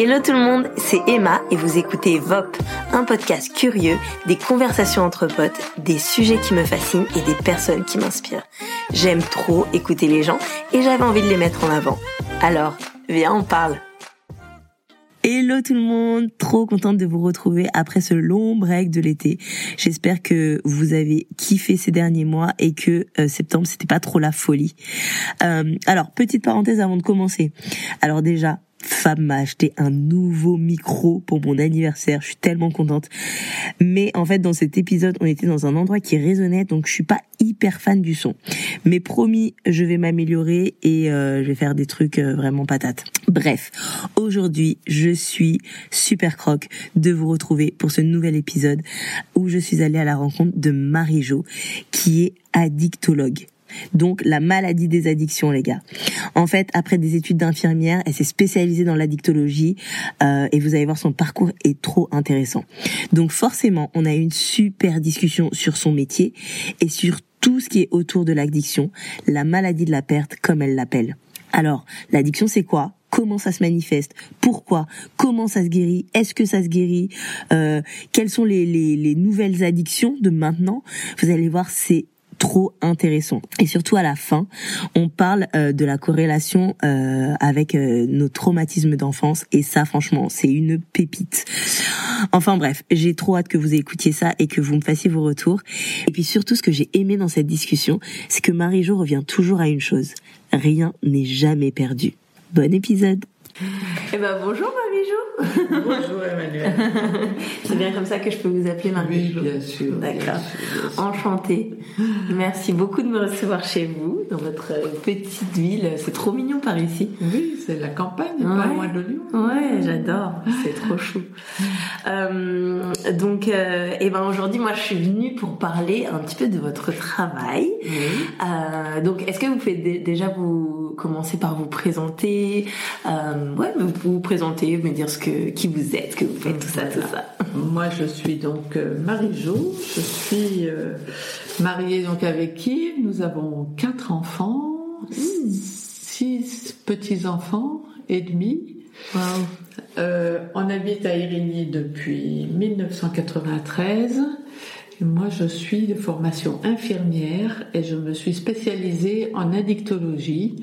Hello tout le monde, c'est Emma et vous écoutez VOP, un podcast curieux, des conversations entre potes, des sujets qui me fascinent et des personnes qui m'inspirent. J'aime trop écouter les gens et j'avais envie de les mettre en avant. Alors, viens, on parle. Hello tout le monde, trop contente de vous retrouver après ce long break de l'été. J'espère que vous avez kiffé ces derniers mois et que euh, septembre c'était pas trop la folie. Euh, alors petite parenthèse avant de commencer. Alors déjà Fab m'a acheté un nouveau micro pour mon anniversaire. Je suis tellement contente. Mais en fait, dans cet épisode, on était dans un endroit qui résonnait, donc je suis pas hyper fan du son. Mais promis, je vais m'améliorer et euh, je vais faire des trucs euh, vraiment patates. Bref, aujourd'hui, je suis super croque de vous retrouver pour ce nouvel épisode où je suis allée à la rencontre de Marie-Jo, qui est addictologue. Donc la maladie des addictions, les gars. En fait, après des études d'infirmière, elle s'est spécialisée dans l'addictologie euh, et vous allez voir son parcours est trop intéressant. Donc forcément, on a eu une super discussion sur son métier et sur tout ce qui est autour de l'addiction, la maladie de la perte comme elle l'appelle. Alors, l'addiction c'est quoi? Comment ça se manifeste? Pourquoi? Comment ça se guérit? Est-ce que ça se guérit? Euh, Quelles sont les, les nouvelles addictions de maintenant? Vous allez voir, c'est trop intéressant. Et surtout à la fin, on parle euh, de la corrélation euh, avec euh, nos traumatismes d'enfance et ça franchement, c'est une pépite. Enfin bref, j'ai trop hâte que vous écoutiez ça et que vous me fassiez vos retours. Et puis surtout ce que j'ai aimé dans cette discussion, c'est que Marie-Jo revient toujours à une chose. Rien n'est jamais perdu. Bon épisode. Eh ben bonjour Bonjour Emmanuel. C'est bien comme ça que je peux vous appeler Marie. Oui, bien sûr. D'accord. Enchantée. Merci beaucoup de me recevoir chez vous, dans votre petite ville. C'est trop mignon par ici. Oui, c'est la campagne, pas loin de Lyon. Ouais, j'adore. C'est trop chou. Euh, donc, euh, et eh ben aujourd'hui, moi, je suis venue pour parler un petit peu de votre travail. Oui. Euh, donc, est-ce que vous pouvez déjà vous commencer par vous présenter? Euh, Ouais, vous vous présenter, me dire ce que qui vous êtes, que vous faites, tout ça, tout ça. Moi, je suis donc euh, Marie-Jo. Je suis euh, mariée donc avec qui? Nous avons quatre enfants, six petits-enfants et demi. Euh, on habite à Irigny depuis 1993. moi, je suis de formation infirmière et je me suis spécialisée en addictologie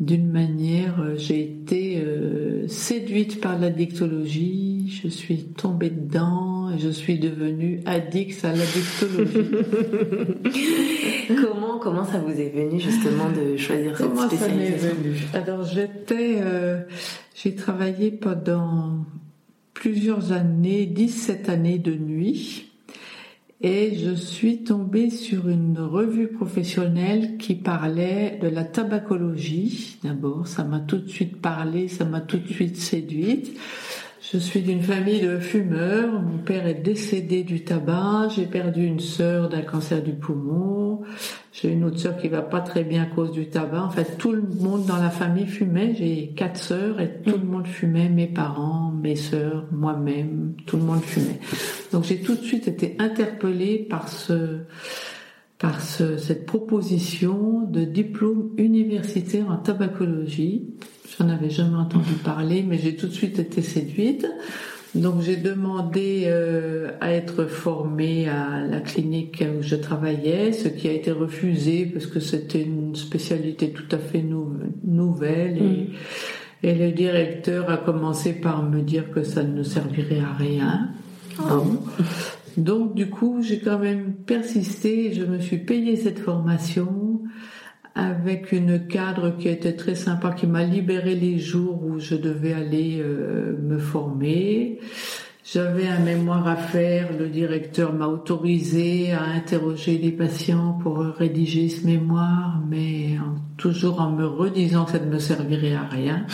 d'une manière, euh, j'ai été euh, séduite par la dictologie, je suis tombée dedans, je suis devenue addict à la dictologie. comment comment ça vous est venu justement de choisir cette comment ça m'est venu? Alors j'étais, euh, j'ai travaillé pendant plusieurs années, 17 années de nuit et je suis tombée sur une revue professionnelle qui parlait de la tabacologie. D'abord, ça m'a tout de suite parlé, ça m'a tout de suite séduite. Je suis d'une famille de fumeurs. Mon père est décédé du tabac. J'ai perdu une sœur d'un cancer du poumon. J'ai une autre sœur qui va pas très bien à cause du tabac. En fait, tout le monde dans la famille fumait. J'ai quatre sœurs et tout le monde fumait. Mes parents, mes sœurs, moi-même, tout le monde fumait. Donc j'ai tout de suite été interpellée par ce, par ce, cette proposition de diplôme universitaire en tabacologie J'en avais jamais entendu parler, mais j'ai tout de suite été séduite. Donc j'ai demandé euh, à être formée à la clinique où je travaillais, ce qui a été refusé parce que c'était une spécialité tout à fait nouvelle et, mm. et, le directeur a commencé par me dire que ça ne servirait à rien. Ah. Donc du coup j'ai quand même persisté, je me suis payé cette formation avec une cadre qui était très sympa, qui m'a libéré les jours où je devais aller euh, me former. J'avais un mémoire à faire, le directeur m'a autorisé à interroger les patients pour rédiger ce mémoire, mais toujours en me redisant que ça ne me servirait à rien.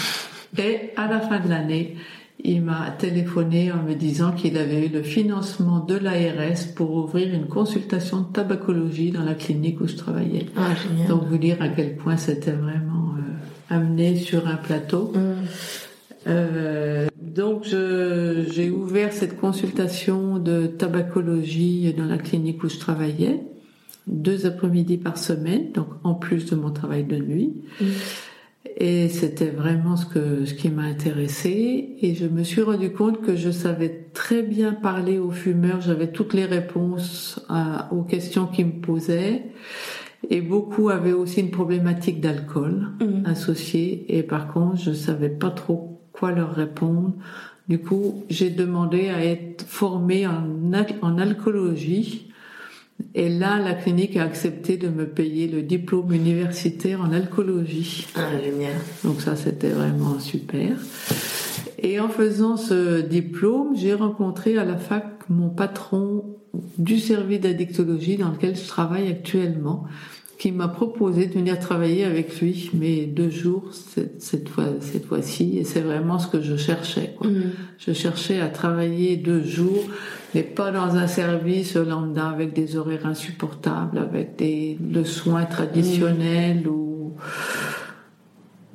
Et à la fin de l'année, il m'a téléphoné en me disant qu'il avait eu le financement de l'ARS pour ouvrir une consultation de tabacologie dans la clinique où je travaillais. Ah, Donc vous dire à quel point c'était vraiment euh, amené sur un plateau. Mm. Euh, donc j'ai ouvert cette consultation de tabacologie dans la clinique où je travaillais, deux après-midi par semaine, donc en plus de mon travail de nuit. Mm. Et c'était vraiment ce, que, ce qui m'a intéressé. Et je me suis rendu compte que je savais très bien parler aux fumeurs. J'avais toutes les réponses aux questions qu'ils me posaient. Et beaucoup avaient aussi une problématique d'alcool mmh. associée. Et par contre, je savais pas trop quoi leur répondre. Du coup, j'ai demandé à être formée en, en alcoolologie et là, la clinique a accepté de me payer le diplôme universitaire en alcoolologie. Ah, génial. Donc ça, c'était vraiment super. Et en faisant ce diplôme, j'ai rencontré à la fac mon patron du service d'addictologie dans lequel je travaille actuellement, qui m'a proposé de venir travailler avec lui, mais deux jours cette, fois, cette fois-ci, et c'est vraiment ce que je cherchais. Quoi. Mm. Je cherchais à travailler deux jours, mais pas dans un service lambda avec des horaires insupportables, avec des le soins traditionnels mm. ou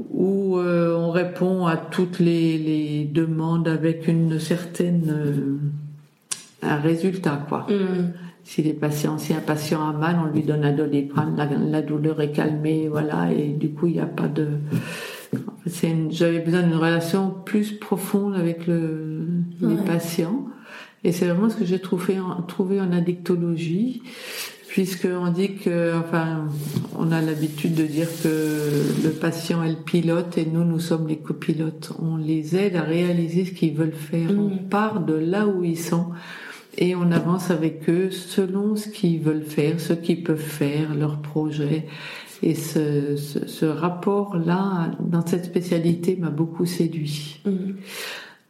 où euh, on répond à toutes les, les, demandes avec une certaine euh, un résultat quoi. Mm. Si les patients, si un patient a mal, on lui donne un doliprane, la, la douleur est calmée, voilà, et du coup il n'y a pas de. J'avais besoin d'une relation plus profonde avec le, les patients, et c'est vraiment ce que j'ai trouvé en, trouvé en addictologie, puisqu'on dit que, enfin, on a l'habitude de dire que le patient est le pilote et nous, nous sommes les copilotes. On les aide à réaliser ce qu'ils veulent faire. On mm. part de là où ils sont et on avance avec eux selon ce qu'ils veulent faire, ce qu'ils peuvent faire, leurs projets. Et ce, ce, rapport-là, dans cette spécialité, m'a beaucoup séduit. Mm.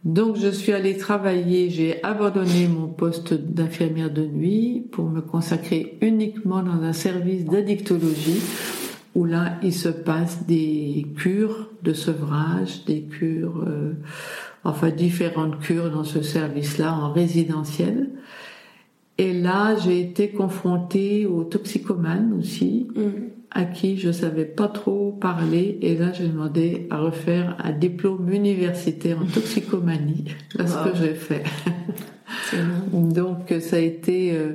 Donc je suis allée travailler, j'ai abandonné mon poste d'infirmière de nuit pour me consacrer uniquement dans un service d'addictologie où là il se passe des cures de sevrage, des cures euh, enfin différentes cures dans ce service-là en résidentiel. Et là, j'ai été confrontée aux toxicomanes aussi, mm. à qui je savais pas trop parler. Et là, j'ai demandé à refaire un diplôme universitaire en toxicomanie. C'est ce que j'ai fait. Donc, ça a été, euh,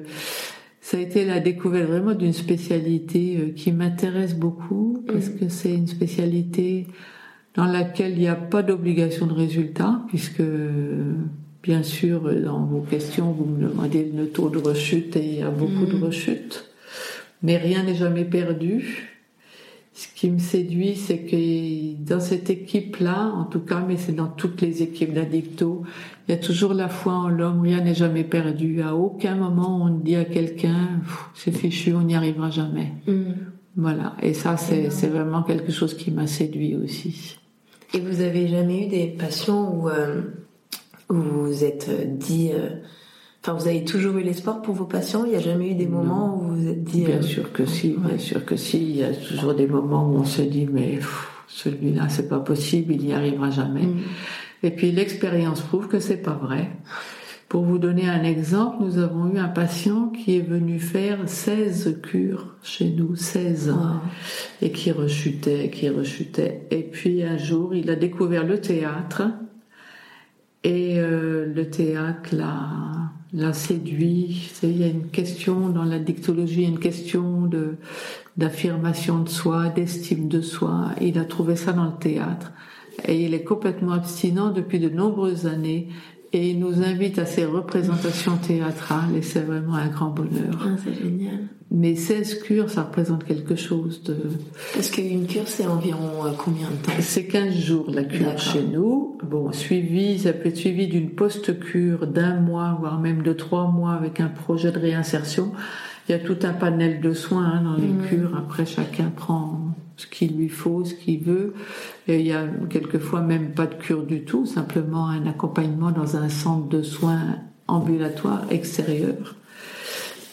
ça a été la découverte vraiment d'une spécialité euh, qui m'intéresse beaucoup parce mm. que c'est une spécialité dans laquelle il n'y a pas d'obligation de résultat, puisque bien sûr, dans vos questions, vous me demandez le taux de rechute et il y a beaucoup de mm. rechutes, mais rien n'est jamais perdu. Ce qui me séduit, c'est que dans cette équipe-là, en tout cas, mais c'est dans toutes les équipes d'addicto, il y a toujours la foi en l'homme, rien n'est jamais perdu. À aucun moment on dit à quelqu'un, c'est fichu, on n'y arrivera jamais. Mm. Voilà, et ça, c'est vraiment quelque chose qui m'a séduit aussi. Et vous avez jamais eu des patients où, euh, vous vous êtes dit, euh, enfin vous avez toujours eu l'espoir pour vos patients? Il n'y a jamais eu des moments où vous vous êtes dit. Bien euh, sûr que si, bien sûr que si. Il y a toujours des moments où on se dit mais celui-là c'est pas possible, il n'y arrivera jamais. Mm. Et puis l'expérience prouve que c'est pas vrai. Pour vous donner un exemple, nous avons eu un patient qui est venu faire 16 cures chez nous, 16 ans, et qui rechutait, qui rechutait. Et puis un jour, il a découvert le théâtre, et euh, le théâtre l'a, l'a séduit. Il y a une question dans la dictologie, une question de, d'affirmation de soi, d'estime de soi. Il a trouvé ça dans le théâtre. Et il est complètement abstinent depuis de nombreuses années et il nous invite à ces représentations théâtrales et c'est vraiment un grand bonheur. Ah, c'est génial. Mais 16 cures, ça représente quelque chose de... Parce qu'une cure, c'est environ euh, combien de temps? C'est 15 jours la cure chez nous. Bon, suivi, ça peut être suivi d'une post-cure d'un mois, voire même de trois mois avec un projet de réinsertion. Il y a tout un panel de soins hein, dans les mmh. cures. Après, chacun prend ce qu'il lui faut, ce qu'il veut. Et il y a quelquefois même pas de cure du tout, simplement un accompagnement dans un centre de soins ambulatoire extérieur.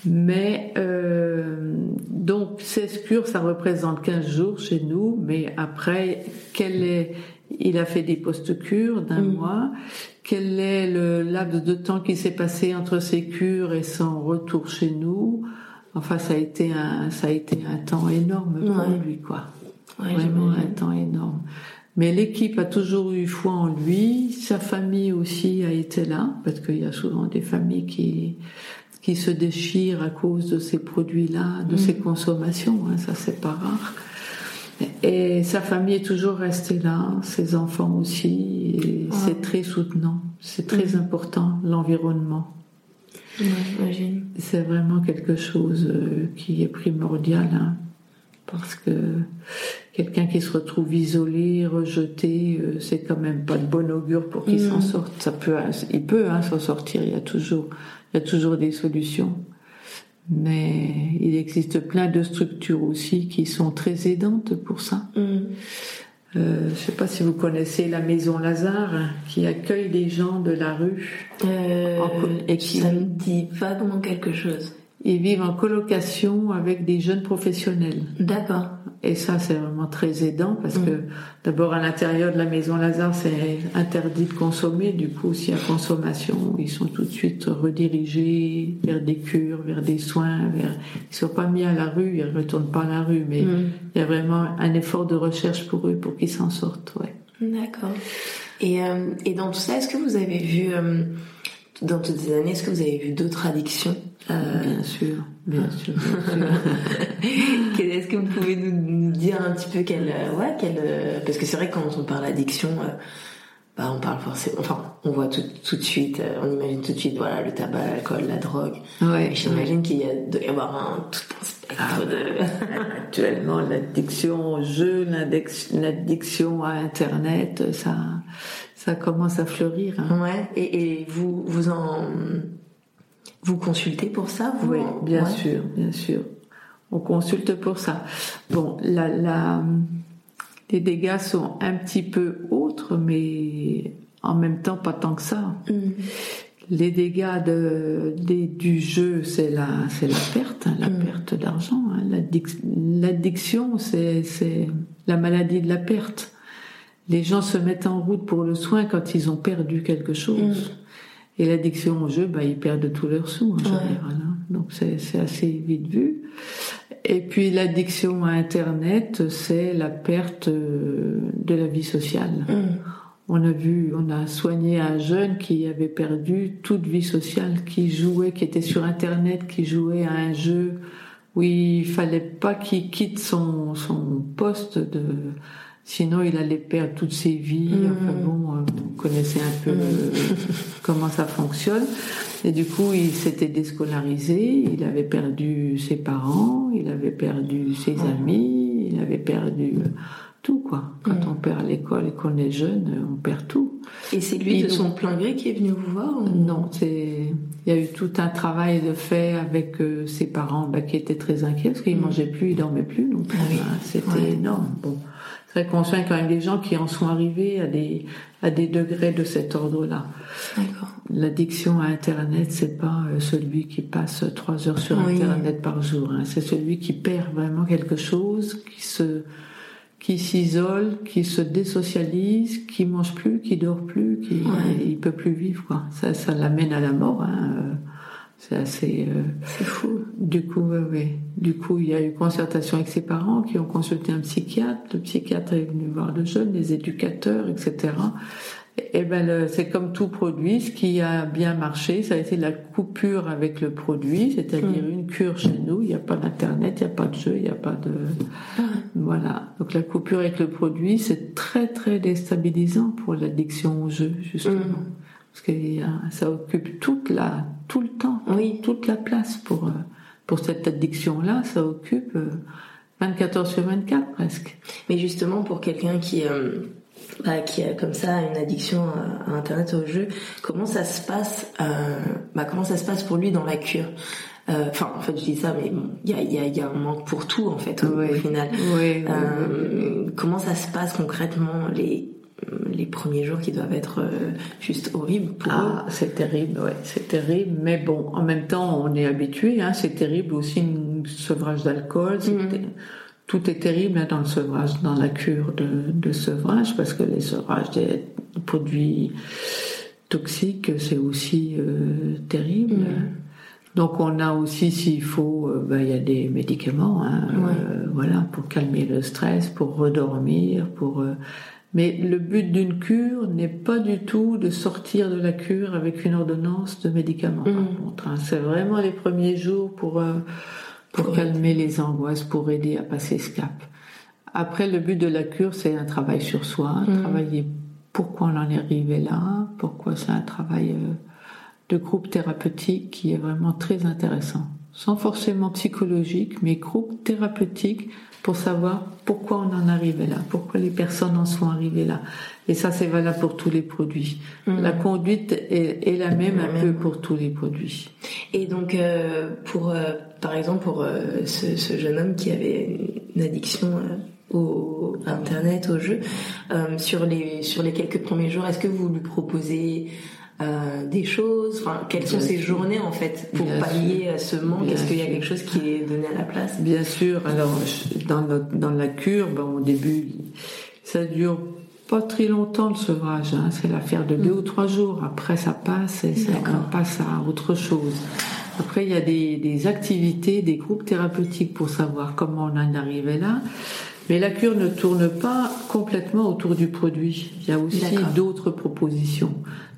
Mais euh, donc 16 cures, ça représente 15 jours chez nous, mais après, quel est il a fait des post-cures d'un mm. mois. Quel est le laps de temps qui s'est passé entre ces cures et son retour chez nous? Enfin, ça a été un, ça a été un temps énorme pour lui, quoi. Vraiment un temps énorme. Mais l'équipe a toujours eu foi en lui. Sa famille aussi a été là, parce qu'il y a souvent des familles qui qui se déchirent à cause de ces produits-là, de ces mm. consommations. Hein, ça, c'est pas rare. Et sa famille est toujours restée là, ses enfants aussi. Et c'est très soutenant, c'est très Mhm. important, l'environnement. Ouais. C'est vraiment quelque chose euh, qui est primordial, hein, parce que quelqu'un qui se retrouve isolé, rejeté, euh, c'est quand même pas de bon augure pour qu'il s'en sorte. Ça peut, il peut hein, s'en sortir. Il y a toujours, il y a toujours des solutions. Mais il existe plein de structures aussi qui sont très aidantes pour ça. Mhm. Euh, je sais pas si vous connaissez la Maison Lazare, hein, qui accueille les gens de la rue. Euh, En et qui- ça me dit vaguement quelque chose. Ils vivent en colocation avec des jeunes professionnels. D'accord. Et ça, c'est vraiment très aidant parce Mm. que d'abord à l'intérieur de la maison Lazare, c'est interdit de consommer. Du coup, s'il y a consommation, ils sont tout de suite redirigés vers des cures, vers des soins. Vers... Ils sont pas mis à la rue, ils retournent pas à la rue, mais Mhm. il y a vraiment un effort de recherche pour eux pour qu'ils s'en sortent. Ouais. D'accord. Et, euh, et dans tout ça, est-ce que vous avez vu, euh, dans toutes ces années, est-ce que vous avez vu d'autres addictions? Euh, Bien sûr, bien sûr, bien sûr. Est-ce que vous pouvez nous, nous dire un petit peu quelle, euh, ouais, quelle, euh, parce que c'est vrai que quand on parle addiction, bah on parle forcément, enfin, on voit tout, tout de suite, on imagine tout de suite, voilà, le tabac, l'alcool, la drogue. Ouais, J'imagine qu'il y a doit y avoir un tout un spectre de. Actuellement, l'addiction au jeu, l'addiction à Internet, ça, ça commence à fleurir. hein. Ouais. Et, et vous, vous en, vous consultez pour ça, vous Oui, bien Ouais. sûr, bien sûr. On consulte pour ça. Bon, la, la, les dégâts sont un petit peu autres, mais en même temps pas tant que ça. Mhm. Les dégâts de, du jeu, c'est la, c'est la perte, hein, la Mm. perte d'argent. hein. L'addic- L'addiction, c'est, c'est la maladie de la perte. Les gens se mettent en route pour le soin quand ils ont perdu quelque chose. Et l'addiction au jeu, bah, ils perdent tous leurs sous en Ouais. général. hein. Donc c'est, assez vite vu. Et puis l'addiction à Internet, c'est la perte euh, de la vie sociale. Mhm. On a vu, on a soigné un jeune qui avait perdu toute vie sociale, qui jouait, qui était sur Internet, qui jouait à un jeu où il fallait pas qu'il quitte son, son poste de, sinon il allait perdre toutes ses vies. Mhm. Enfin bon, euh, vous connaissez un peu Mhm. euh, comment ça fonctionne. Et du coup, il s'était déscolarisé, il avait perdu ses parents, il avait perdu ses amis, il avait perdu euh, tout quoi. Quand Mhm. on perd l'école et qu'on est jeune, euh, on perd tout. Et c'est lui Il de nous- son plein gré qui est venu vous voir ou- Non, c'est il y a eu tout un travail de fait avec euh, ses parents bah, qui étaient très inquiets parce qu'ils Mhm. mangeaient plus, ils dormaient plus, donc Ah oui. euh, c'était Ouais. énorme. Bon, c'est vrai qu'on soigne quand même des gens qui en sont arrivés à des à des degrés de cet ordre-là. L'addiction à Internet, c'est pas euh, celui qui passe trois heures sur Oui. Internet par jour. hein. C'est celui qui perd vraiment quelque chose, qui se qui s'isole, qui se désocialise, qui mange plus, qui dort plus, qui Ouais. il peut plus vivre quoi. Ça, ça l'amène à la mort. hein. Euh, C'est assez. euh, C'est fou. Du coup, ouais, ouais. Du coup, il y a eu concertation avec ses parents qui ont consulté un psychiatre. Le psychiatre est venu voir le jeune, les éducateurs, etc. Et ben, le- c'est comme tout produit. Ce qui a bien marché, ça a été la coupure avec le produit, c'est-à-dire une cure chez nous. Il n'y a pas d'internet, il n'y a pas de jeu, il n'y a pas de. Voilà. Donc la coupure avec le produit, c'est très très déstabilisant pour l'addiction au jeu, justement. Mhm. Parce que ça occupe toute la, tout le temps, Oui. toute la place pour, euh, pour cette addiction-là. Ça occupe euh, 24 heures sur 24 presque. Mais justement, pour quelqu'un qui, euh, bah, qui a comme ça une addiction à, à Internet au jeu, comment ça se passe euh, bah, Comment ça se passe pour lui dans la cure? Euh, Enfin, en fait, je dis ça, mais bon, il y a, il y, a, il y a un manque pour tout en fait au, au final. Euh, comment ça se passe concrètement les les premiers jours qui doivent être juste horribles pour Ah, c'est terrible, ouais, c'est terrible. Mais bon, en même temps, on est habitué. Hein, c'est terrible aussi un sevrage d'alcool. Tout est terrible hein, dans le sevrage, dans la cure de, de sevrage, parce que les sevrages des produits toxiques, c'est aussi euh, terrible. Mhm. Donc on a aussi, s'il faut, euh, ben, il y a des médicaments, hein, Ouais. euh, voilà, pour calmer le stress, pour redormir, pour. euh, mais le but d'une cure n'est pas du tout de sortir de la cure avec une ordonnance de médicaments. Par contre, hein. c'est vraiment les premiers jours pour euh, pour calmer les angoisses, pour aider à passer ce cap. Après, le but de la cure, c'est un travail sur soi, Mm. travailler pourquoi on en est arrivé là, pourquoi c'est un travail euh, de groupe thérapeutique qui est vraiment très intéressant. Sans forcément psychologique, mais groupe thérapeutique pour savoir pourquoi on en arrivé là, pourquoi les personnes en sont arrivées là. Et ça, c'est valable pour tous les produits. Mm. La conduite est, est la même La un même. peu pour tous les produits. Et donc, euh, pour, euh, par exemple, pour euh, ce, ce jeune homme qui avait une addiction euh, au Internet, au jeu, euh, sur les sur les quelques premiers jours, est-ce que vous lui proposez euh, des choses Enfin, quelles sont sûr. journées en fait pour Bien pallier à ce manque? Est-ce qu'il y a sûr. quelque chose qui est donné à la place? Bien sûr. Alors, dans, notre- dans la cure, bon, au début, ça dure pas très longtemps le sevrage. Hein. C'est l'affaire de deux ou trois jours. Après, ça passe et ça, on passe à autre chose. Après, il y a des, des activités, des groupes thérapeutiques pour savoir comment on en est arrivé là. Mais la cure ne tourne pas complètement autour du produit. Il y a aussi d'autres propositions.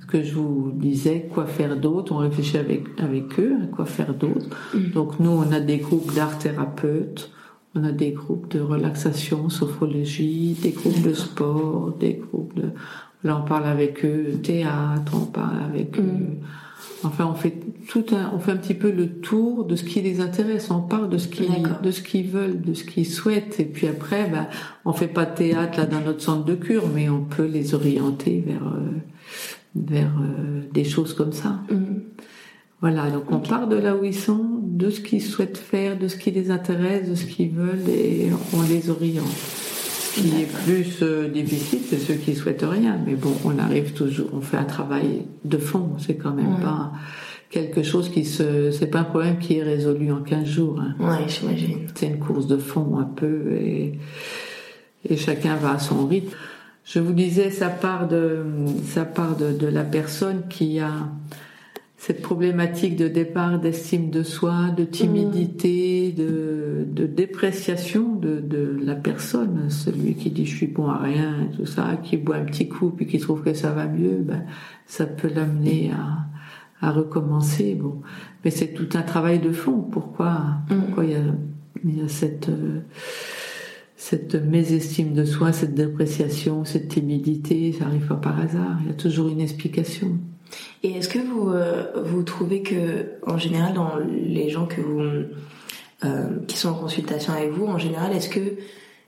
Ce que je vous disais, quoi faire d'autre, on réfléchit avec, avec eux, à quoi faire d'autre. Donc nous, on a des groupes d'art thérapeutes, on a des groupes de relaxation, sophrologie, des groupes de sport, des groupes de... Là, on parle avec eux théâtre, on parle avec eux... Enfin, on fait tout un, on fait un petit peu le tour de ce qui les intéresse. On parle de ce qu'ils, de ce qu'ils veulent, de ce qu'ils souhaitent. Et puis après, ben, on fait pas de théâtre là dans notre centre de cure, mais on peut les orienter vers, euh, vers euh, des choses comme ça. Mhm. Voilà, donc on part de là où ils sont, de ce qu'ils souhaitent faire, de ce qui les intéresse, de ce qu'ils veulent, et on les oriente. Ce qui est plus euh, difficile, c'est ceux qui souhaitent rien. Mais bon, on arrive toujours, on fait un travail de fond. C'est quand même Ouais. pas quelque chose qui se, c'est pas un problème qui est résolu en 15 jours. hein. Ouais, j'imagine. C'est une course de fond un peu et, et chacun va à son rythme. Je vous disais, ça part de, ça part de, de la personne qui a cette problématique de départ d'estime de soi, de timidité, de, de dépréciation de, de la personne. Celui qui dit je suis bon à rien, tout ça, qui boit un petit coup puis qui trouve que ça va mieux, ben, ça peut l'amener à, à recommencer. Bon, mais c'est tout un travail de fond. Pourquoi, pourquoi il y a, il y a cette euh, cette mésestime de soi, cette dépréciation, cette timidité, ça arrive pas par hasard. Il y a toujours une explication. Et est-ce que vous euh, vous trouvez que en général dans les gens que vous euh, qui sont en consultation avec vous en général est-ce que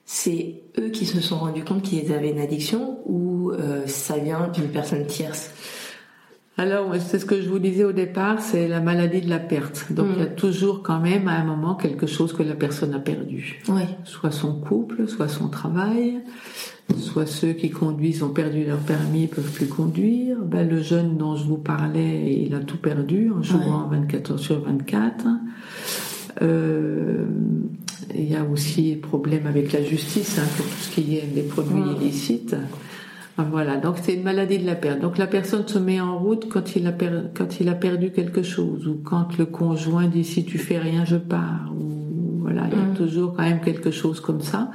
c'est eux qui se sont rendus compte qu'ils avaient une addiction ou euh, ça vient d'une personne tierce? Alors, c'est ce que je vous disais au départ, c'est la maladie de la perte. Donc, Mm. il y a toujours quand même à un moment quelque chose que la personne a perdu. Oui. Soit son couple, soit son travail, soit ceux qui conduisent ont perdu leur permis, peuvent plus conduire. Ben, le jeune dont je vous parlais, il a tout perdu en jouant 24 heures sur 24. Euh, il y a aussi des problèmes avec la justice hein, pour tout ce qui est des produits Mm. illicites. Ah, Voilà, donc c'est une maladie de la perte. Donc la personne se met en route quand il a, per- quand il a perdu quelque chose, ou quand le conjoint dit si tu fais rien, je pars, ou voilà, il y a Mm. toujours quand même quelque chose comme ça,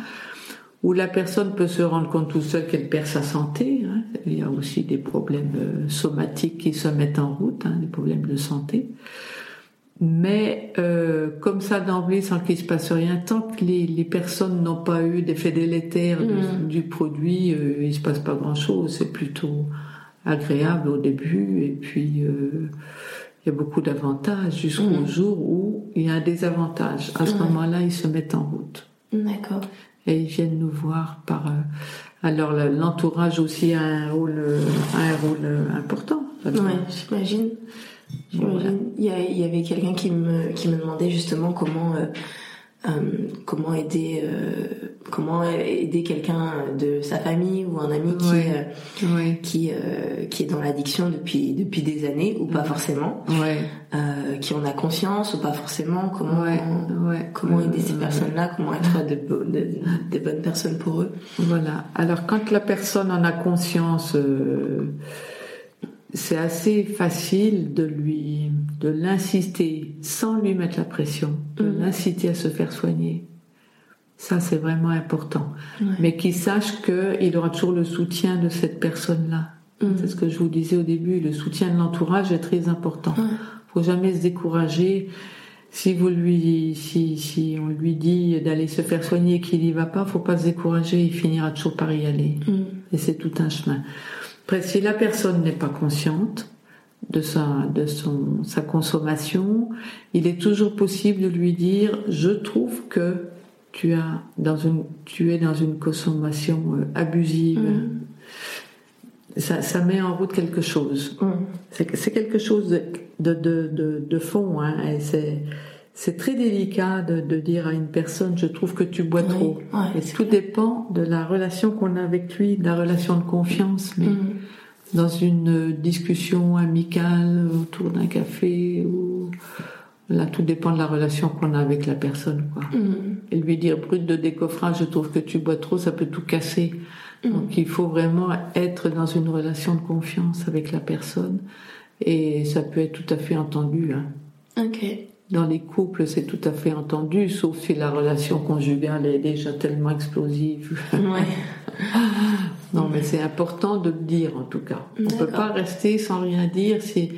où la personne peut se rendre compte tout seul qu'elle perd sa santé. hein. Il y a aussi des problèmes euh, somatiques qui se mettent en route, hein, des problèmes de santé. Mais euh, comme ça d'emblée, sans qu'il se passe rien, tant que les, les personnes n'ont pas eu d'effet délétère du- Mhm. du, produit, euh, il se passe pas grand-chose. C'est plutôt agréable au début, et puis euh, il y a beaucoup d'avantages jusqu'au Mhm. jour où il y a un désavantage. À ce moment-là, ils se mettent en route D'accord. et ils viennent nous voir par. euh, alors le- l'entourage aussi a un rôle, a un rôle euh, important. Ouais, j'imagine. Il y, avait quelqu'un qui me qui me demandait justement comment euh, euh, comment aider euh, comment aider quelqu'un de sa famille ou un ami qui Ouais. euh, Ouais, qui euh, qui est dans l'addiction depuis depuis des années ou pas forcément. Ouais, euh, qui en a conscience ou pas forcément. Comment comment aider ces personnes-là comment être de, bo- de, de bonnes personnes pour eux. Voilà. Alors quand la personne en a conscience, euh, c'est assez facile de lui, de l'insister sans lui mettre la pression, de Mhm. l'inciter à se faire soigner. Ça, c'est vraiment important. Ouais. Mais qu'il sache qu'il aura toujours le soutien de cette personne-là. Mhm. C'est ce que je vous disais au début. Le soutien de l'entourage est très important. Ouais. faut jamais se décourager. Si vous lui, si, si on lui dit d'aller se faire soigner et qu'il n'y va pas, faut pas se décourager, il finira toujours par y aller. Mm. Et c'est tout un chemin. Après, si la personne n'est pas consciente de sa, de son, sa consommation, il est toujours possible de lui dire, je trouve que tu as dans une, tu es dans une consommation euh, abusive. Mm. Ça, ça met en route quelque chose. Mm. C'est quelque chose de, de, de, de, de fond. Hein, et c'est, très délicat de, de dire à une personne, je trouve que tu bois Oui, trop. ouais, et c'est tout clair. dépend de la relation qu'on a avec lui, de la relation de confiance. Mais Mm. dans une discussion amicale autour d'un café, ou là, tout dépend de la relation qu'on a avec la personne. Quoi. Mm. Et lui dire brut de décoffrage, je trouve que tu bois trop, ça peut tout casser. Mm. Donc il faut vraiment être dans une relation de confiance avec la personne. Et ça peut être tout à fait entendu. hein. Ok. Dans les couples, c'est tout à fait entendu, sauf si la relation conjugale est déjà tellement explosive. Ouais. non, mais c'est important de le dire en tout cas. On ne peut pas rester sans rien dire si,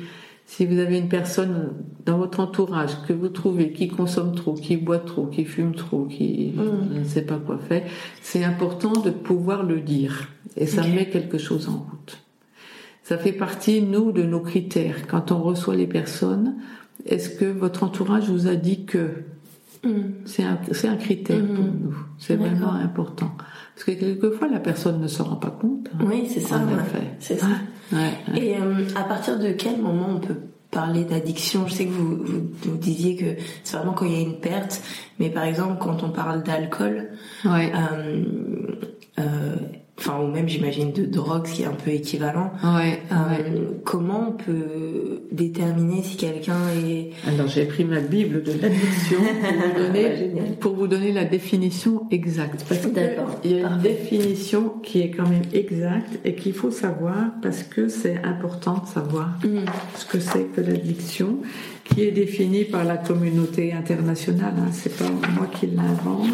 si vous avez une personne dans votre entourage que vous trouvez qui consomme trop, qui boit trop, qui fume trop, qui Mm. ne sait pas quoi faire. C'est important de pouvoir le dire. Et ça met quelque chose en route. Ça fait partie, nous, de nos critères. Quand on reçoit les personnes, est-ce que votre entourage vous a dit que Mm. c'est un, un critère Mhm. pour nous. C'est vraiment important. Parce que quelquefois, la personne ne se rend pas compte. hein. Oui, c'est ça. Ouais. C'est ça. Ouais, ouais. Et euh, à partir de quel moment on peut parler d'addiction? Je sais que vous, vous, vous disiez que c'est vraiment quand il y a une perte, mais par exemple quand on parle d'alcool, euh, euh, enfin ou même j'imagine de drogue, ce qui est un peu équivalent. ouais, euh, ouais. Comment on peut déterminer si quelqu'un est Alors j'ai pris ma Bible de l'addiction pour, vous donner- génial. pour vous donner la définition exacte. Parce D'accord, qu'il y a une parfait. définition qui est quand même exacte et qu'il faut savoir parce que c'est important de savoir Mm. ce que c'est que l'addiction, qui est définie par la communauté internationale. Hein, c'est pas moi qui l'invente.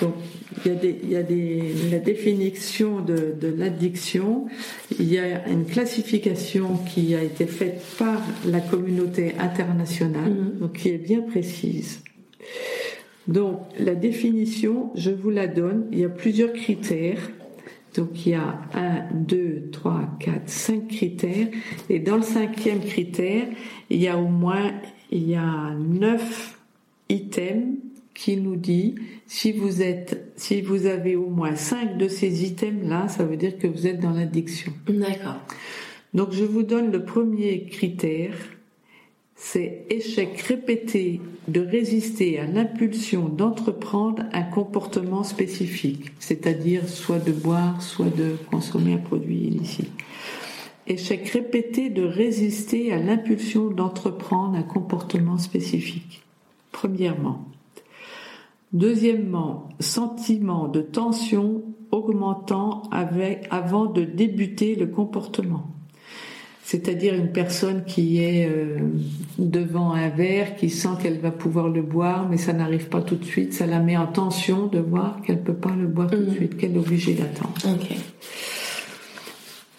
Donc, il y a, des, il y a des, la définition de, de l'addiction. Il y a une classification qui a été faite par la communauté internationale, Mhm. donc qui est bien précise. Donc, la définition, je vous la donne. Il y a plusieurs critères. Donc, il y a 1, 2, 3, 4, 5 critères. Et dans le cinquième critère, il y a au moins, il y a 9 items qui nous dit si vous êtes, si vous avez au moins 5 de ces items-là, ça veut dire que vous êtes dans l'addiction. D'accord. Donc je vous donne le premier critère, c'est échec répété de résister à l'impulsion d'entreprendre un comportement spécifique, c'est-à-dire soit de boire, soit de consommer un produit illicite. Échec répété de résister à l'impulsion d'entreprendre un comportement spécifique. Premièrement. Deuxièmement, sentiment de tension augmentant avec, avant de débuter le comportement. C'est-à-dire une personne qui est euh, devant un verre, qui sent qu'elle va pouvoir le boire, mais ça n'arrive pas tout de suite, ça la met en tension de voir qu'elle peut pas le boire tout de Mhm. suite, qu'elle est obligée d'attendre. Ok.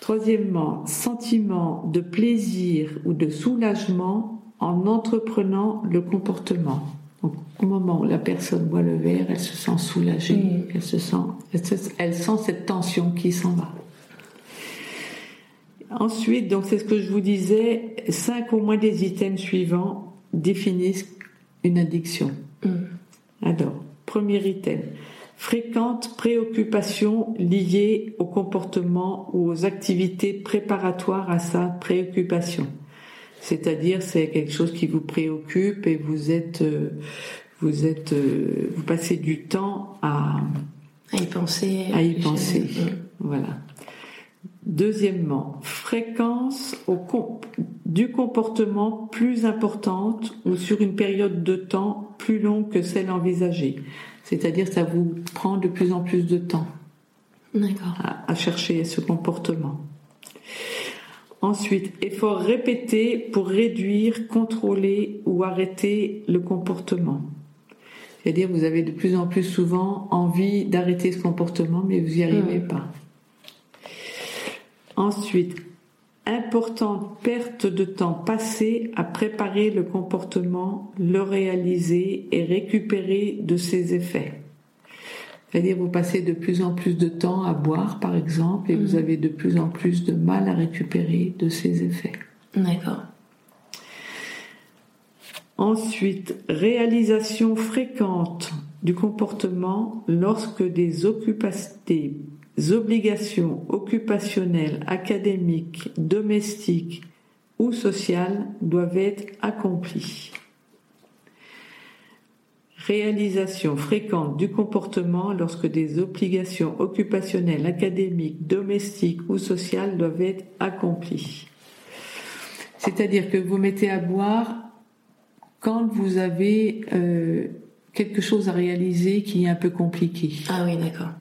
Troisièmement, sentiment de plaisir ou de soulagement en entreprenant le comportement. Donc, au moment où la personne boit le verre, elle se sent soulagée, elle se sent, elle, se- elle sent cette tension qui s'en va. Ensuite, donc c'est ce que je vous disais, cinq au moins des items suivants définissent une addiction. Mm. Alors, premier item. Fréquente préoccupation liée au comportement ou aux activités préparatoires à sa préoccupation. C'est-à-dire, c'est quelque chose qui vous préoccupe et vous êtes, euh, vous êtes, euh, vous passez du temps à, À y penser. à y penser. Voilà. Deuxièmement, fréquence au du comportement plus importante ou sur une période de temps plus longue que celle envisagée. C'est-à-dire ça vous prend de plus en plus de temps à chercher ce comportement. Ensuite, effort répété pour réduire, contrôler ou arrêter le comportement. C'est-à-dire vous avez de plus en plus souvent envie d'arrêter ce comportement, mais vous n'y arrivez pas. Ensuite, importante perte de temps passé à préparer le comportement, le réaliser et récupérer de ses effets. C'est-à-dire vous passez de plus en plus de temps à boire, par exemple, et vous mhm. avez de plus en plus de mal à récupérer de ses effets. D'accord. Ensuite, réalisation fréquente du comportement lorsque des, des obligations occupationnelles, académiques, domestiques ou sociales doivent être accomplies. Réalisation fréquente du comportement lorsque des obligations occupationnelles, académiques, domestiques ou sociales doivent être accomplies. C'est-à-dire que vous mettez à boire quand vous avez euh, quelque chose à réaliser qui est un peu compliqué. Ah oui, d'accord.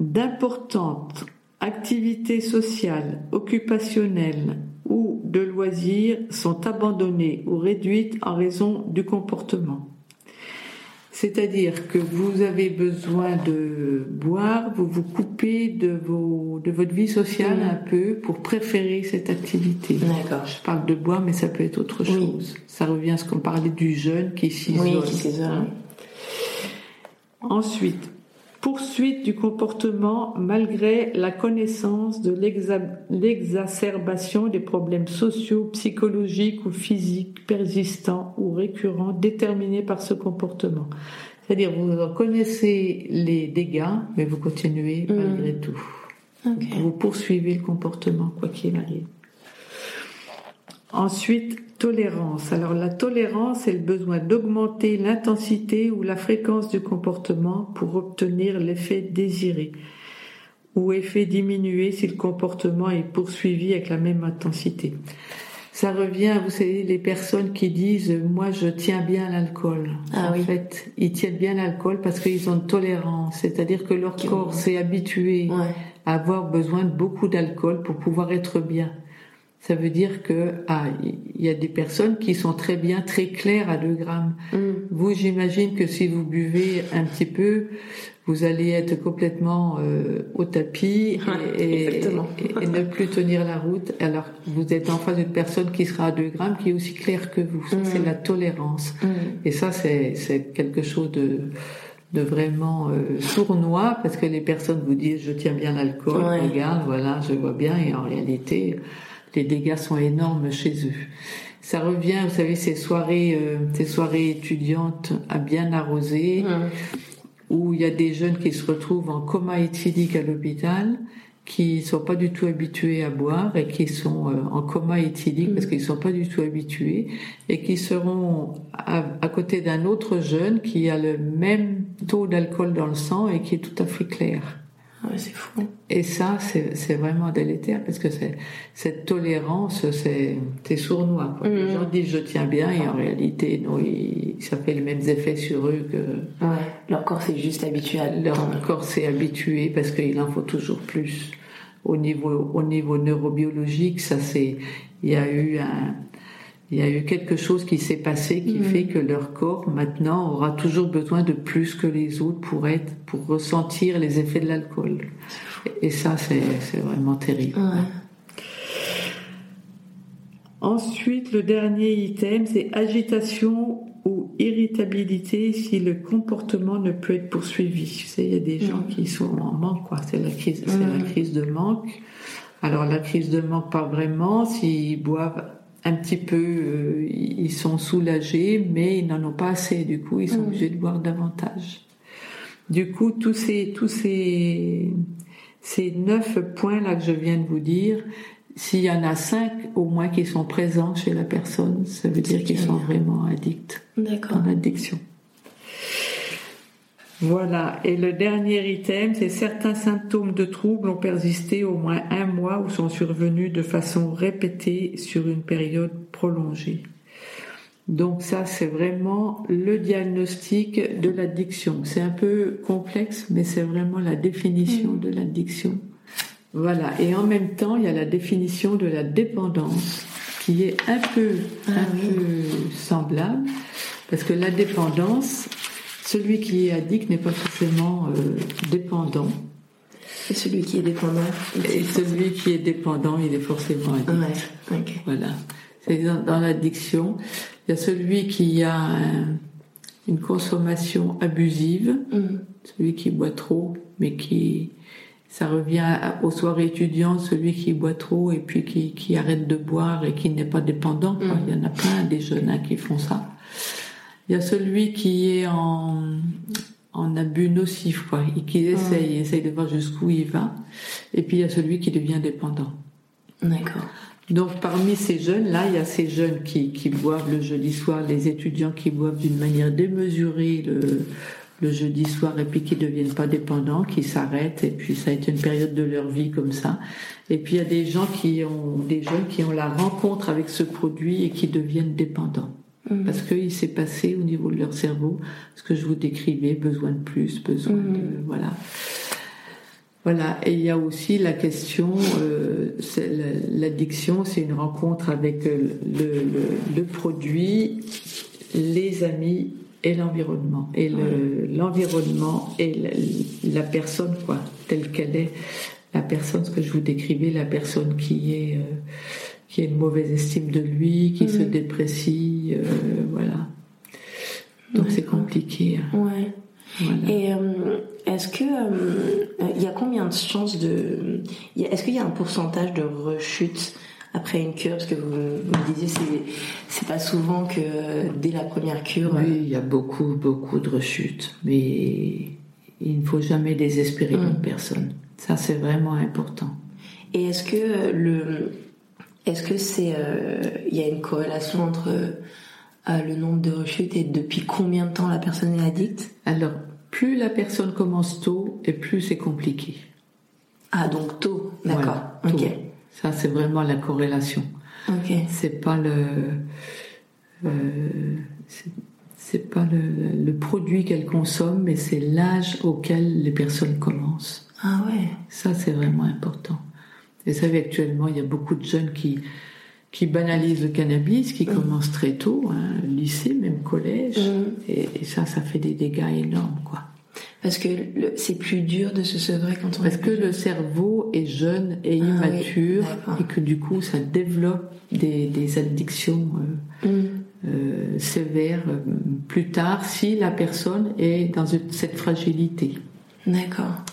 D'importantes activités sociales, occupationnelles ou de loisirs sont abandonnées ou réduites en raison du comportement. C'est-à-dire que vous avez besoin de boire, vous vous coupez de, vos, de votre vie sociale mm. un peu pour préférer cette activité. D'accord. Je parle de boire, mais ça peut être autre chose. Ça revient à ce qu'on parlait du jeune qui s'isole. Oui, qui s'isole. Ensuite, poursuite du comportement malgré la connaissance de l'exacerbation des problèmes sociaux, psychologiques ou physiques persistants ou récurrents déterminés par ce comportement. C'est-à-dire vous connaissez les dégâts, mais vous continuez mm. malgré tout. Vous poursuivez le comportement quoi qu'il arrive. Ensuite, tolérance. Alors la tolérance est le besoin d'augmenter l'intensité ou la fréquence du comportement pour obtenir l'effet désiré ou effet diminué si le comportement est poursuivi avec la même intensité. Ça revient, vous savez, les personnes qui disent moi je tiens bien l'alcool. Ah en fait, ils tiennent bien l'alcool parce qu'ils ont une tolérance, c'est-à-dire que leur corps s'est habitué à avoir besoin de beaucoup d'alcool pour pouvoir être bien ça veut dire que ah il y a des personnes qui sont très bien très claires à 2 grammes. Mm. Vous j'imagine que si vous buvez un petit peu, vous allez être complètement euh, au tapis et, ne plus tenir la route. Alors vous êtes en face d'une personne qui sera à 2 grammes qui est aussi claire que vous. Mm. C'est la tolérance. Mm. Et ça c'est quelque chose de de vraiment euh, sournois parce que les personnes vous disent je tiens bien l'alcool, regarde, voilà, je vois bien et en réalité les dégâts sont énormes chez eux. Ça revient, vous savez, ces soirées, euh, ces soirées étudiantes à bien arroser, où il y a des jeunes qui se retrouvent en coma éthylique à l'hôpital, qui sont pas du tout habitués à boire et qui sont euh, en coma éthylique parce qu'ils sont pas du tout habitués et qui seront à, à côté d'un autre jeune qui a le même taux d'alcool dans le sang et qui est tout à fait clair. Ah c'est fou. Et ça, c'est vraiment délétère parce que cette tolérance, c'est sournois. Quoi. Les mm. gens disent je tiens bien et en réalité, non, ça fait les mêmes effets sur eux que. Ouais, leur corps s'est juste habitué à. Leur corps s'est habitué parce qu'il en faut toujours plus. Au niveau, au niveau neurobiologique, ça c'est, il y a eu un, il y a eu quelque chose qui s'est passé qui mm. fait que leur corps maintenant aura toujours besoin de plus que les autres pour être, pour ressentir les effets de l'alcool. Et ça, c'est vraiment terrible. Ensuite, le dernier item, c'est agitation ou irritabilité si le comportement ne peut être poursuivi. Tu sais, il y a des gens mm. qui sont en manque, quoi. C'est la crise, c'est la mm. crise de manque. Alors la crise de manque, pas vraiment. S'ils boivent un petit peu, euh, ils sont soulagés, mais ils n'en ont pas assez. Du coup, ils sont mm. obligés de boire davantage. Du coup, tous ces, tous ces, ces neuf points là que je viens de vous dire, s'il y en a cinq au moins qui sont présents chez la personne, ça veut dire qu'ils sont vraiment addicts. En addiction. Voilà. Et le dernier item, c'est certains symptômes de troubles ont persisté au moins un mois ou sont survenus de façon répétée sur une période prolongée. Donc ça, c'est vraiment le diagnostic de l'addiction. C'est un peu complexe, mais c'est vraiment la définition de l'addiction. Voilà. Et en même temps, il y a la définition de la dépendance qui est un peu, un ah peu semblable, parce que la dépendance, celui qui est addict n'est pas forcément euh, dépendant. Et celui qui est dépendant Et celui qui est dépendant, il est forcément addict. Ouais, Voilà. C'est dans, l'addiction. Il y a celui qui a une consommation abusive, mm. celui qui boit trop, mais qui ça revient aux soirées étudiantes, celui qui boit trop et puis qui, qui arrête de boire et qui n'est pas dépendant. Mm. Il y en a plein des jeunes hein, qui font ça. Il y a celui qui est en, en abus nocif, quoi, et qui essaye, essaye de voir jusqu'où il va. Et puis il y a celui qui devient dépendant. D'accord. Donc parmi ces jeunes-là, il y a ces jeunes qui, qui boivent le jeudi soir, les étudiants qui boivent d'une manière démesurée le, le jeudi soir et puis qui deviennent pas dépendants, qui s'arrêtent et puis ça a été une période de leur vie comme ça. Et puis il y a des gens qui ont, des jeunes qui ont la rencontre avec ce produit et qui deviennent dépendants. Mhm. Parce qu'il s'est passé au niveau de leur cerveau ce que je vous décrivais, besoin de plus, besoin de... Mhm. Voilà. Voilà, et il y a aussi la question, euh, l'addiction, c'est une rencontre avec le, le, le, produit, les amis et l'environnement. Et l'environnement et la, personne, quoi, telle qu'elle est, la personne, ce que je vous décrivais, la personne qui est... Euh, qui a une mauvaise estime de lui, qui se mhm. déprécie, euh, voilà. Donc c'est compliqué. Hein. Ouais. Et euh, est-ce que euh, il y a combien de chances de est-ce qu'il y a un pourcentage de rechute après une cure? Parce que vous, me disiez c'est c'est pas souvent que dès la première cure oui il y a beaucoup beaucoup de rechutes mais il ne faut jamais désespérer une mm. personne ça c'est vraiment important et est-ce que le est-ce que c'est, euh, il y a une corrélation entre euh, le nombre de rechutes et depuis combien de temps la personne est addicte Alors, plus la personne commence tôt et plus c'est compliqué. Ah, donc tôt, d'accord. ok. Ça, c'est vraiment la corrélation. Ok. C'est pas le, euh, c'est pas le, le, produit qu'elle consomme, mais c'est l'âge auquel les personnes commencent. Ah ouais. Ça, c'est vraiment important. Vous savez, actuellement, il y a beaucoup de jeunes qui, qui banalisent le cannabis, qui mm. commencent très tôt, hein, lycée, même collège. Mm. Et, ça, ça fait des dégâts énormes, quoi. Parce que c'est plus dur de se sevrer quand on Parce que le cerveau est jeune et ah immature et que du coup ça développe des, des addictions euh, mm. euh, sévères euh, plus tard si la personne est dans cette fragilité. D'accord.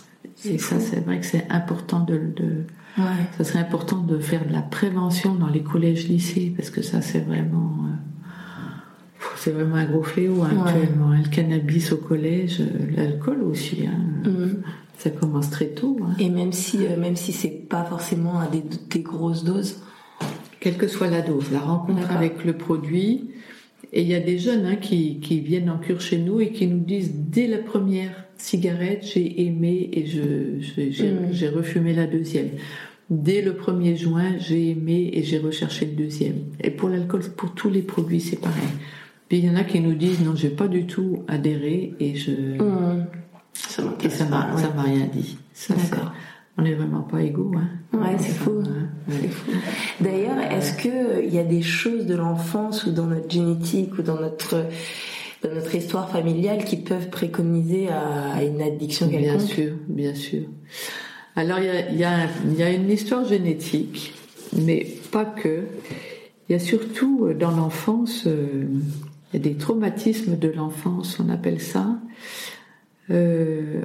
Et ça, c'est vrai que c'est important de, de ça serait important de faire de la prévention dans les collèges-lycées parce que ça c'est vraiment euh, c'est vraiment un gros fléau hein, actuellement. Hein. Le cannabis au collège, euh, l'alcool aussi. Hein. Mm. Ça commence très tôt. Et même si euh, même si c'est pas forcément des, des, grosses doses. Quelle que soit la dose, la rencontre avec le produit. Et il y a des jeunes qui, qui viennent en cure chez nous et qui nous disent dès la première cigarette, j'ai aimé et je, j'ai mm. refumé la deuxième. Dès le 1er juin, j'ai aimé et j'ai recherché le deuxième. Et pour l'alcool, pour tous les produits, c'est pareil. Puis il y en a qui nous disent non, j'ai pas du tout adhéré et je mmh. ça m'a rien dit. D'accord. On n'est vraiment pas égaux, hein. Ouais, c'est fou. D'ailleurs, est-ce que il y a des choses de l'enfance ou dans notre génétique ou dans notre dans notre histoire familiale qui peuvent préconiser à une addiction quelconque? Bien sûr, bien sûr. Alors il y a, une histoire génétique, mais pas que. Il y a surtout euh, dans l'enfance, euh, il y a des traumatismes de l'enfance, on appelle ça. Euh,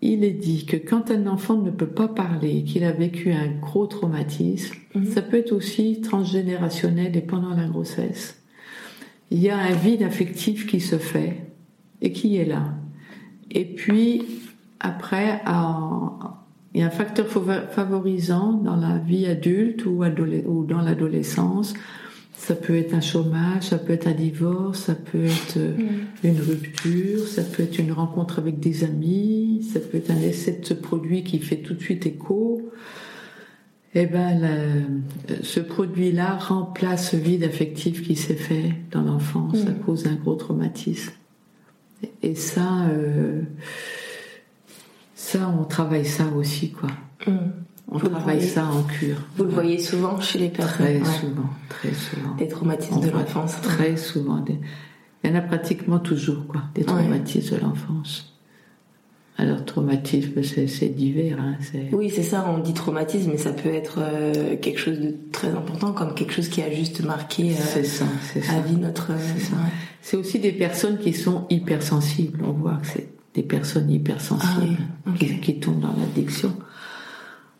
il est dit que quand un enfant ne peut pas parler, qu'il a vécu un gros traumatisme, mhm. ça peut être aussi transgénérationnel et pendant la grossesse. Il y a un vide affectif qui se fait et qui est là. Et puis, après, à, il y a un facteur favorisant dans la vie adulte ou, dans l'adolescence. Ça peut être un chômage, ça peut être un divorce, ça peut être euh, mm. une rupture, ça peut être une rencontre avec des amis, ça peut être un essai de ce produit qui fait tout de suite écho. Eh ben, ce produit-là remplace ce vide affectif qui s'est fait dans l'enfance à mm. cause d'un gros traumatisme. Et ça, euh, ça, on travaille ça aussi, quoi. Mm. On travaille ça en cure. Vous le voyez souvent chez les personnes Très souvent, très souvent. Des traumatismes de l'enfance. Très souvent. Il y en a pratiquement toujours, quoi, des traumatismes de l'enfance. Alors traumatisme, c'est divers. Hein, oui, c'est ça. On dit traumatisme, mais ça peut être euh, quelque chose de très important, comme quelque chose qui a juste marqué euh, ça, à vie notre. c'est aussi des personnes qui sont hypersensibles. On voit que c'est des personnes hypersensibles ah qui, qui tombent dans l'addiction.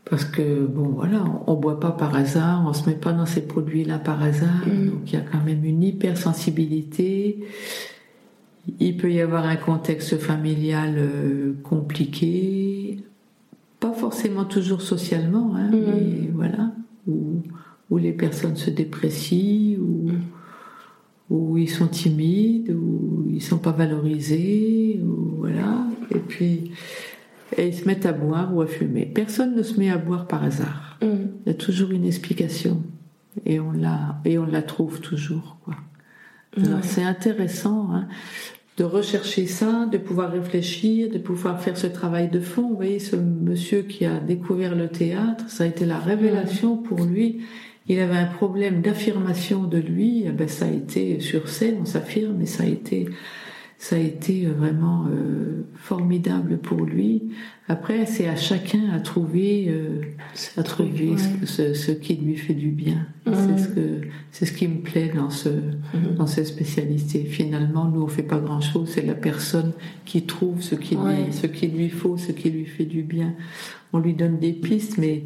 Parce que, bon, voilà, on, ne boit pas par hasard, on se met pas dans ces produits-là par hasard. Mm. Donc, il y a quand même une hypersensibilité. Il peut y avoir un contexte familial euh, compliqué, pas forcément toujours socialement, hein, mm. mais voilà, où, où, les personnes se déprécient, où ils sont timides, où ils sont pas valorisés, ou voilà. Et puis, et ils se mettent à boire ou à fumer. Personne ne se met à boire par hasard. Mm. Il y a toujours une explication et on la et on la trouve toujours quoi. c'est intéressant hein, de rechercher ça, de pouvoir réfléchir, de pouvoir faire ce travail de fond. Vous voyez, ce monsieur qui a découvert le théâtre, ça a été la révélation mm. pour lui. Il avait un problème d'affirmation de lui. Eh ben, ça a été sur scène, on s'affirme, mais ça a été ça a été vraiment euh, formidable pour lui. Après, c'est à chacun à trouver, euh, à trouver ce, ce, qui lui fait du bien. C'est ce que, c'est ce qui me plaît dans ce, mhm. dans cette spécialité. Finalement, nous on fait pas grand chose. C'est la personne qui trouve ce qui lui, ce qui lui faut, ce qui lui fait du bien. On lui donne des pistes, mais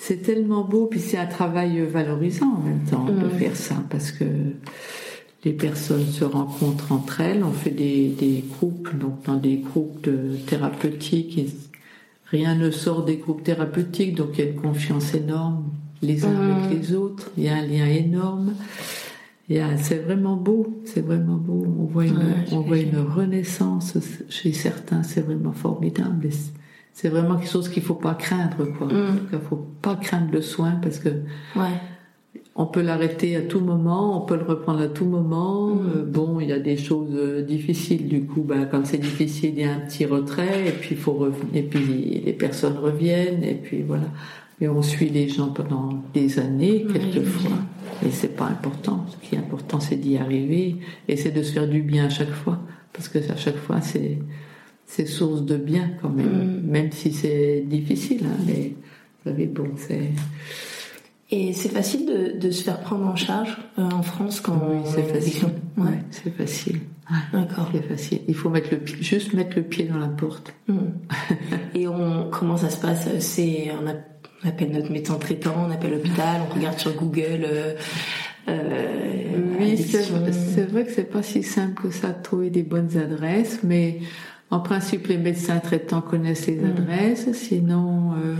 c'est tellement beau. Puis c'est un travail valorisant en même temps de mhm. faire ça, parce que les personnes se rencontrent entre elles, on fait des, des groupes, donc dans des groupes de thérapeutiques, rien ne sort des groupes thérapeutiques, donc il y a une confiance énorme les uns avec mmh. les autres, il y a un lien énorme. C'est vraiment beau, c'est vraiment beau. On voit une, on voit une renaissance chez certains, c'est vraiment formidable. C'est vraiment quelque chose qu'il faut pas craindre, quoi. Mmh. Il faut pas craindre le soin parce que ouais on peut l'arrêter à tout moment, on peut le reprendre à tout moment. Mm. Euh, bon, il y a des choses euh, difficiles, du coup, ben, quand c'est difficile, il y a un petit retrait, et puis faut et puis les personnes reviennent, et puis voilà. Et on suit les gens pendant des années, quelquefois. Et c'est pas important. Ce qui est important, c'est d'y arriver, et c'est de se faire du bien à chaque fois, parce que à chaque fois, c'est c'est source de bien quand même, mm. même si c'est difficile. Hein, mais vous savez, bon, c'est et c'est facile de, de, se faire prendre en charge euh, en France quand oui, c'est facile. Ouais, c'est facile. D'accord. C'est facile. Il faut mettre le pied, juste mettre le pied dans la porte. Hmm. Et on, comment ça se passe? C'est on, appelle notre médecin traitant, on appelle l'hôpital, on regarde sur Google. Euh, euh, oui, c'est vrai que c'est pas si simple que ça de trouver des bonnes adresses, mais en principe les médecins traitants connaissent les hmm. adresses. Sinon. Euh,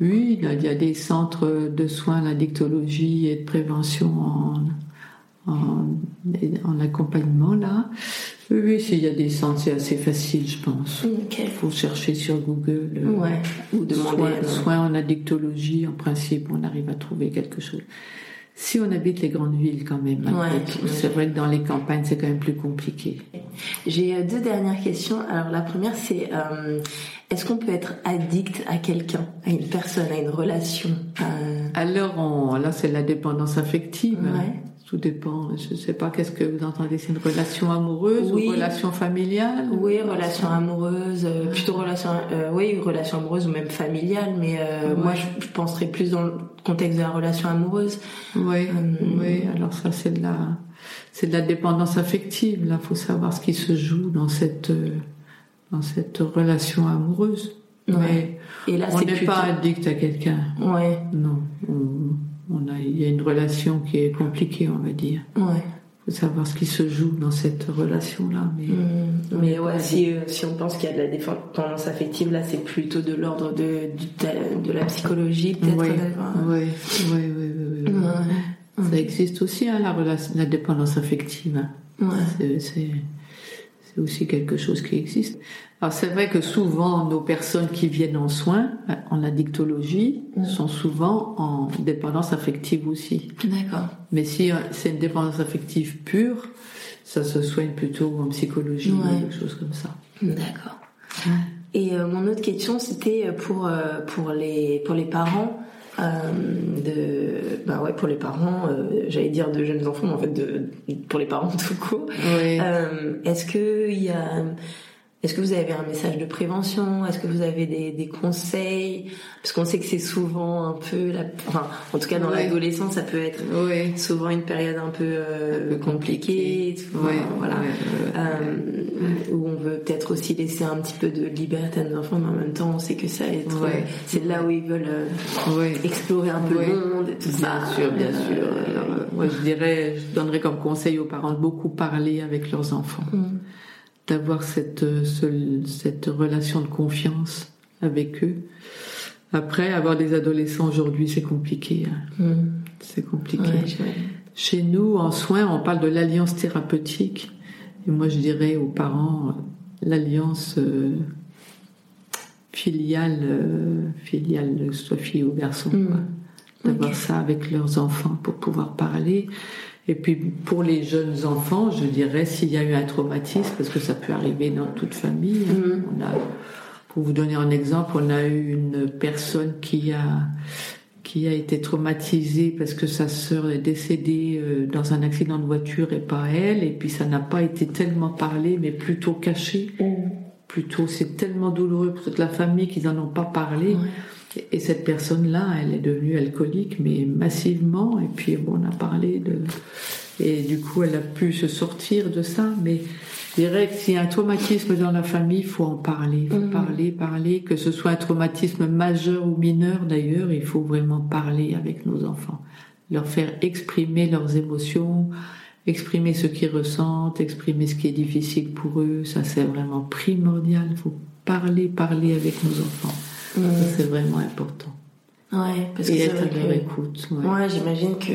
oui, il y a des centres de soins, d'addictologie et de prévention en, en, accompagnement là. Oui, s'il y a des centres, c'est assez facile, je pense. Il faut chercher sur Google. Euh, ouais. Ou demander. Soins, en addictologie, en principe, on arrive à trouver quelque chose. Si on habite les grandes villes quand même, c'est vrai que dans les campagnes c'est quand même plus compliqué. J'ai euh, deux dernières questions. Alors la première c'est euh, est-ce qu'on peut être addict à quelqu'un, à une personne, à une relation euh... Alors là c'est la dépendance affective. Ouais. Tout dépend. Je ne sais pas, qu'est-ce que vous entendez C'est une relation amoureuse ou relation familiale Oui, relation amoureuse, euh, plutôt relation, euh, oui, relation amoureuse ou même familiale. Mais euh, moi, je, penserais plus dans le contexte de la relation amoureuse. Oui, oui. Alors ça, c'est de la, c'est de la dépendance affective. Là, faut savoir ce qui se joue dans cette, dans cette relation amoureuse. Mais Et là, on n'est pas addict à quelqu'un. Ouais. Non on a, il y a une relation qui est compliquée, on va dire. Ouais. Faut savoir ce qui se joue dans cette relation-là. Mais, mmh. mais ouais, si, euh, si on pense qu'il y a de la dépendance affective, là, c'est plutôt de l'ordre de, de, la psychologie, peut-être. Oui, oui, oui, Ça existe aussi, hein, la, relation, la dépendance affective. Ouais. C'est c'est aussi quelque chose qui existe. Alors c'est vrai que souvent nos personnes qui viennent en soins, en addictologie, mm. sont souvent en dépendance affective aussi. D'accord. Mais si euh, c'est une dépendance affective pure, ça se soigne plutôt en psychologie ou quelque chose comme ça. D'accord. Et euh, mon autre question, c'était pour euh, pour les pour les parents. Euh, de bah ouais pour les parents euh, j'allais dire de jeunes enfants mais en fait de pour les parents tout court oui. euh, est-ce que il y a est-ce que vous avez un message de prévention? Est-ce que vous avez des, des conseils? Parce qu'on sait que c'est souvent un peu, la, enfin, en tout cas dans l'adolescence, ça peut être souvent une période un peu, euh, un peu compliquée, voilà, euh, où on veut peut-être aussi laisser un petit peu de liberté à nos enfants, mais en même temps, on sait que ça être, c'est là où ils veulent euh, explorer un peu le monde et tout bien ça. Sûr, bien sûr, Alors, moi, je dirais, je donnerais comme conseil aux parents de beaucoup parler avec leurs enfants. Mm d'avoir cette, euh, cette relation de confiance avec eux. Après, avoir des adolescents aujourd'hui, c'est compliqué. Hein. Hmm. C'est compliqué. Chez nous, en soins, on parle de l'alliance thérapeutique. Et moi, je dirais aux parents, euh, l'alliance euh, filiale, euh, filiale, soit fille ou garçon. Hmm. D'avoir ça avec leurs enfants pour pouvoir parler. Et puis pour les jeunes enfants, je dirais s'il y a eu un traumatisme, parce que ça peut arriver dans toute famille. Mm. On a, pour vous donner un exemple, on a eu une personne qui a qui a été traumatisée parce que sa sœur est décédée euh, dans un accident de voiture et pas elle, et puis ça n'a pas été tellement parlé, mais plutôt caché. Mm. Plutôt, c'est tellement douloureux pour toute la famille qu'ils n'en ont pas parlé. Et cette personne-là, elle est devenue alcoolique, mais massivement. Et puis, on a parlé de. Et du coup, elle a pu se sortir de ça. Mais je dirais que s'il y a un traumatisme dans la famille, il faut en parler. Il faut mhm. parler, parler. Que ce soit un traumatisme majeur ou mineur, d'ailleurs, il faut vraiment parler avec nos enfants. Leur faire exprimer leurs émotions, exprimer ce qu'ils ressentent, exprimer ce qui est difficile pour eux. Ça, c'est vraiment primordial. Il faut parler, parler avec nos enfants. C'est vraiment important. Ouais, parce Et que être à leur écoute. Ouais, j'imagine que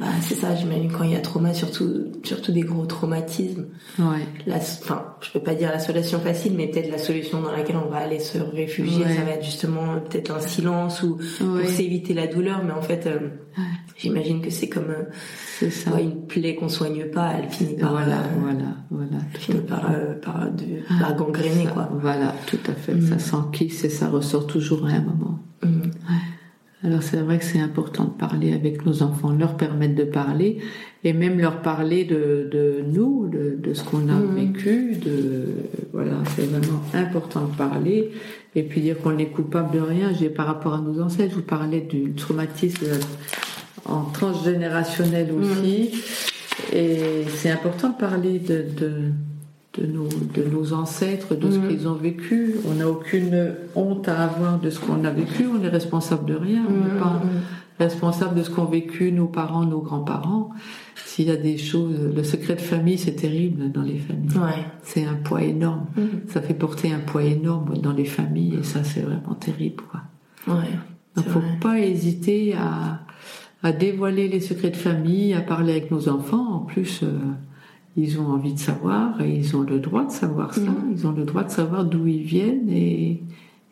bah, c'est ça, j'imagine quand il y a trauma, surtout, surtout des gros traumatismes. Ouais. La, enfin, je peux pas dire la solution facile, mais peut-être la solution dans laquelle on va aller se réfugier, ça va être justement peut-être un silence ou pour s'éviter la douleur, mais en fait, euh, j'imagine que c'est comme ça. une plaie qu'on soigne pas, elle finit par voilà, euh, voilà, voilà, finit par, euh, par, de, par gangréner quoi. Voilà, tout à fait. Ça mm. s'enquisse et ça ressort toujours à un moment. Mm. Alors c'est vrai que c'est important de parler avec nos enfants, leur permettre de parler et même leur parler de, de nous, de, de ce qu'on a mm. vécu. De voilà, c'est vraiment important de parler et puis dire qu'on n'est coupable de rien. J'ai par rapport à nos ancêtres, je vous parlais du traumatisme en transgénérationnel aussi. Et c'est important de parler de, de, de, nos, de nos ancêtres, de ce mm. qu'ils ont vécu. On n'a aucune honte à avoir de ce qu'on a vécu. On est responsable de rien. On n'est mm. pas responsable de ce qu'ont vécu nos parents, nos grands-parents. S'il y a des choses, le secret de famille, c'est terrible dans les familles. Ouais. C'est un poids énorme. Ça fait porter un poids énorme dans les familles et ça, c'est vraiment terrible, quoi. Ouais. Donc, faut pas hésiter à, à dévoiler les secrets de famille, à parler avec nos enfants. En plus, euh, ils ont envie de savoir et ils ont le droit de savoir ça. Mm. Ils ont le droit de savoir d'où ils viennent et,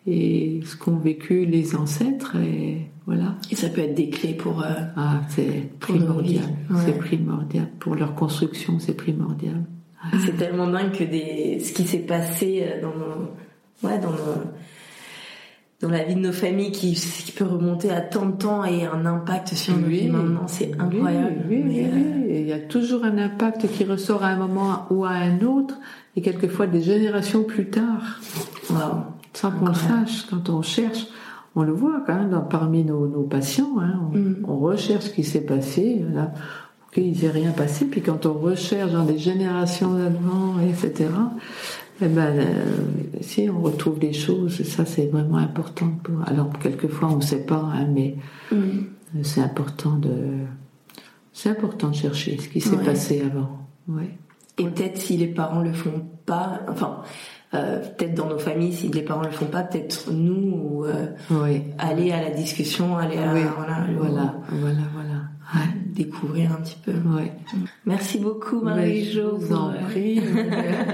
et ce qu'ont vécu les ancêtres. Et voilà. Et ça peut être des clés pour. Euh, ah, c'est primordial. C'est primordial pour leur construction. C'est primordial. C'est tellement dingue que des, ce qui s'est passé euh, dans nos, ouais, dans nos, dans la vie de nos familles qui, qui peut remonter à tant de temps et un impact sur nos vies maintenant, c'est incroyable. Oui, oui, euh, Il y a toujours un impact qui ressort à un moment ou à un autre, et quelquefois des générations plus tard. Sans qu'on le sache, quand on cherche, on le voit quand même dans, parmi nos, nos patients, hein, mm. on, recherche ce qui s'est passé, là, qu'il n'y ait rien passé, puis quand on recherche dans des générations d'avant, etc., eh ben, euh, si on retrouve des choses, ça c'est vraiment important. Pour... Alors quelquefois on ne sait pas, hein, mais mm. c'est important de, c'est important de chercher ce qui s'est passé avant. Ouais. Et peut-être si les parents le font pas, enfin. Euh, peut-être dans nos familles, si les parents le font pas, peut-être nous, ou, euh, aller à la discussion, aller à, voilà, voilà, voilà, voilà découvrir un petit peu. Ouais. Merci beaucoup Marie-Jo pour, prie.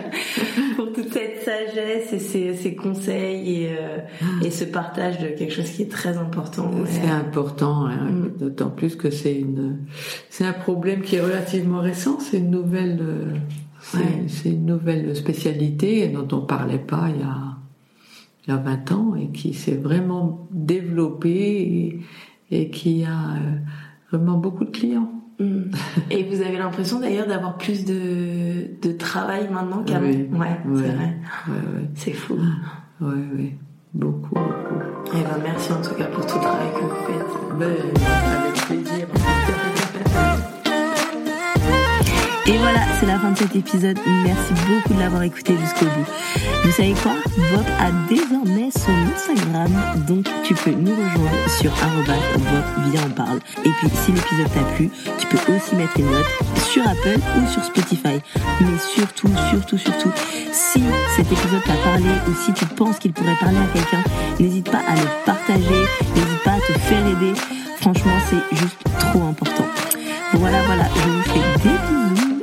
pour toute cette sagesse et ces, ces conseils et, euh, et, ce partage de quelque chose qui est très important. C'est important, hein, mm. d'autant plus que c'est une c'est un problème qui est relativement récent. C'est une nouvelle euh, c'est une nouvelle spécialité dont on parlait pas il y a il y a 20 ans et qui s'est vraiment développée et, et qui a euh, vraiment beaucoup de clients. Mm. Et vous avez l'impression d'ailleurs d'avoir plus de, de travail maintenant qu'avant Oui. Ouais, c'est vrai. Ouais, ouais. C'est fou. Oui, oui. Beaucoup, beaucoup. Eh ben, merci en tout cas pour tout le travail que vous faites. Ben, avec plaisir. Et voilà, c'est la fin de cet épisode. Merci beaucoup de l'avoir écouté jusqu'au bout. Vous savez quoi? Vop a désormais son Instagram, donc tu peux nous rejoindre sur Vop, viens en parle. Et puis si l'épisode t'a plu, tu peux aussi mettre une note sur Apple ou sur Spotify. Mais surtout, surtout, surtout, si cet épisode t'a parlé ou si tu penses qu'il pourrait parler à quelqu'un, n'hésite pas à le partager, n'hésite pas à te faire aider. Franchement, c'est juste trop important. Voilà, voilà, je vous fais des bisous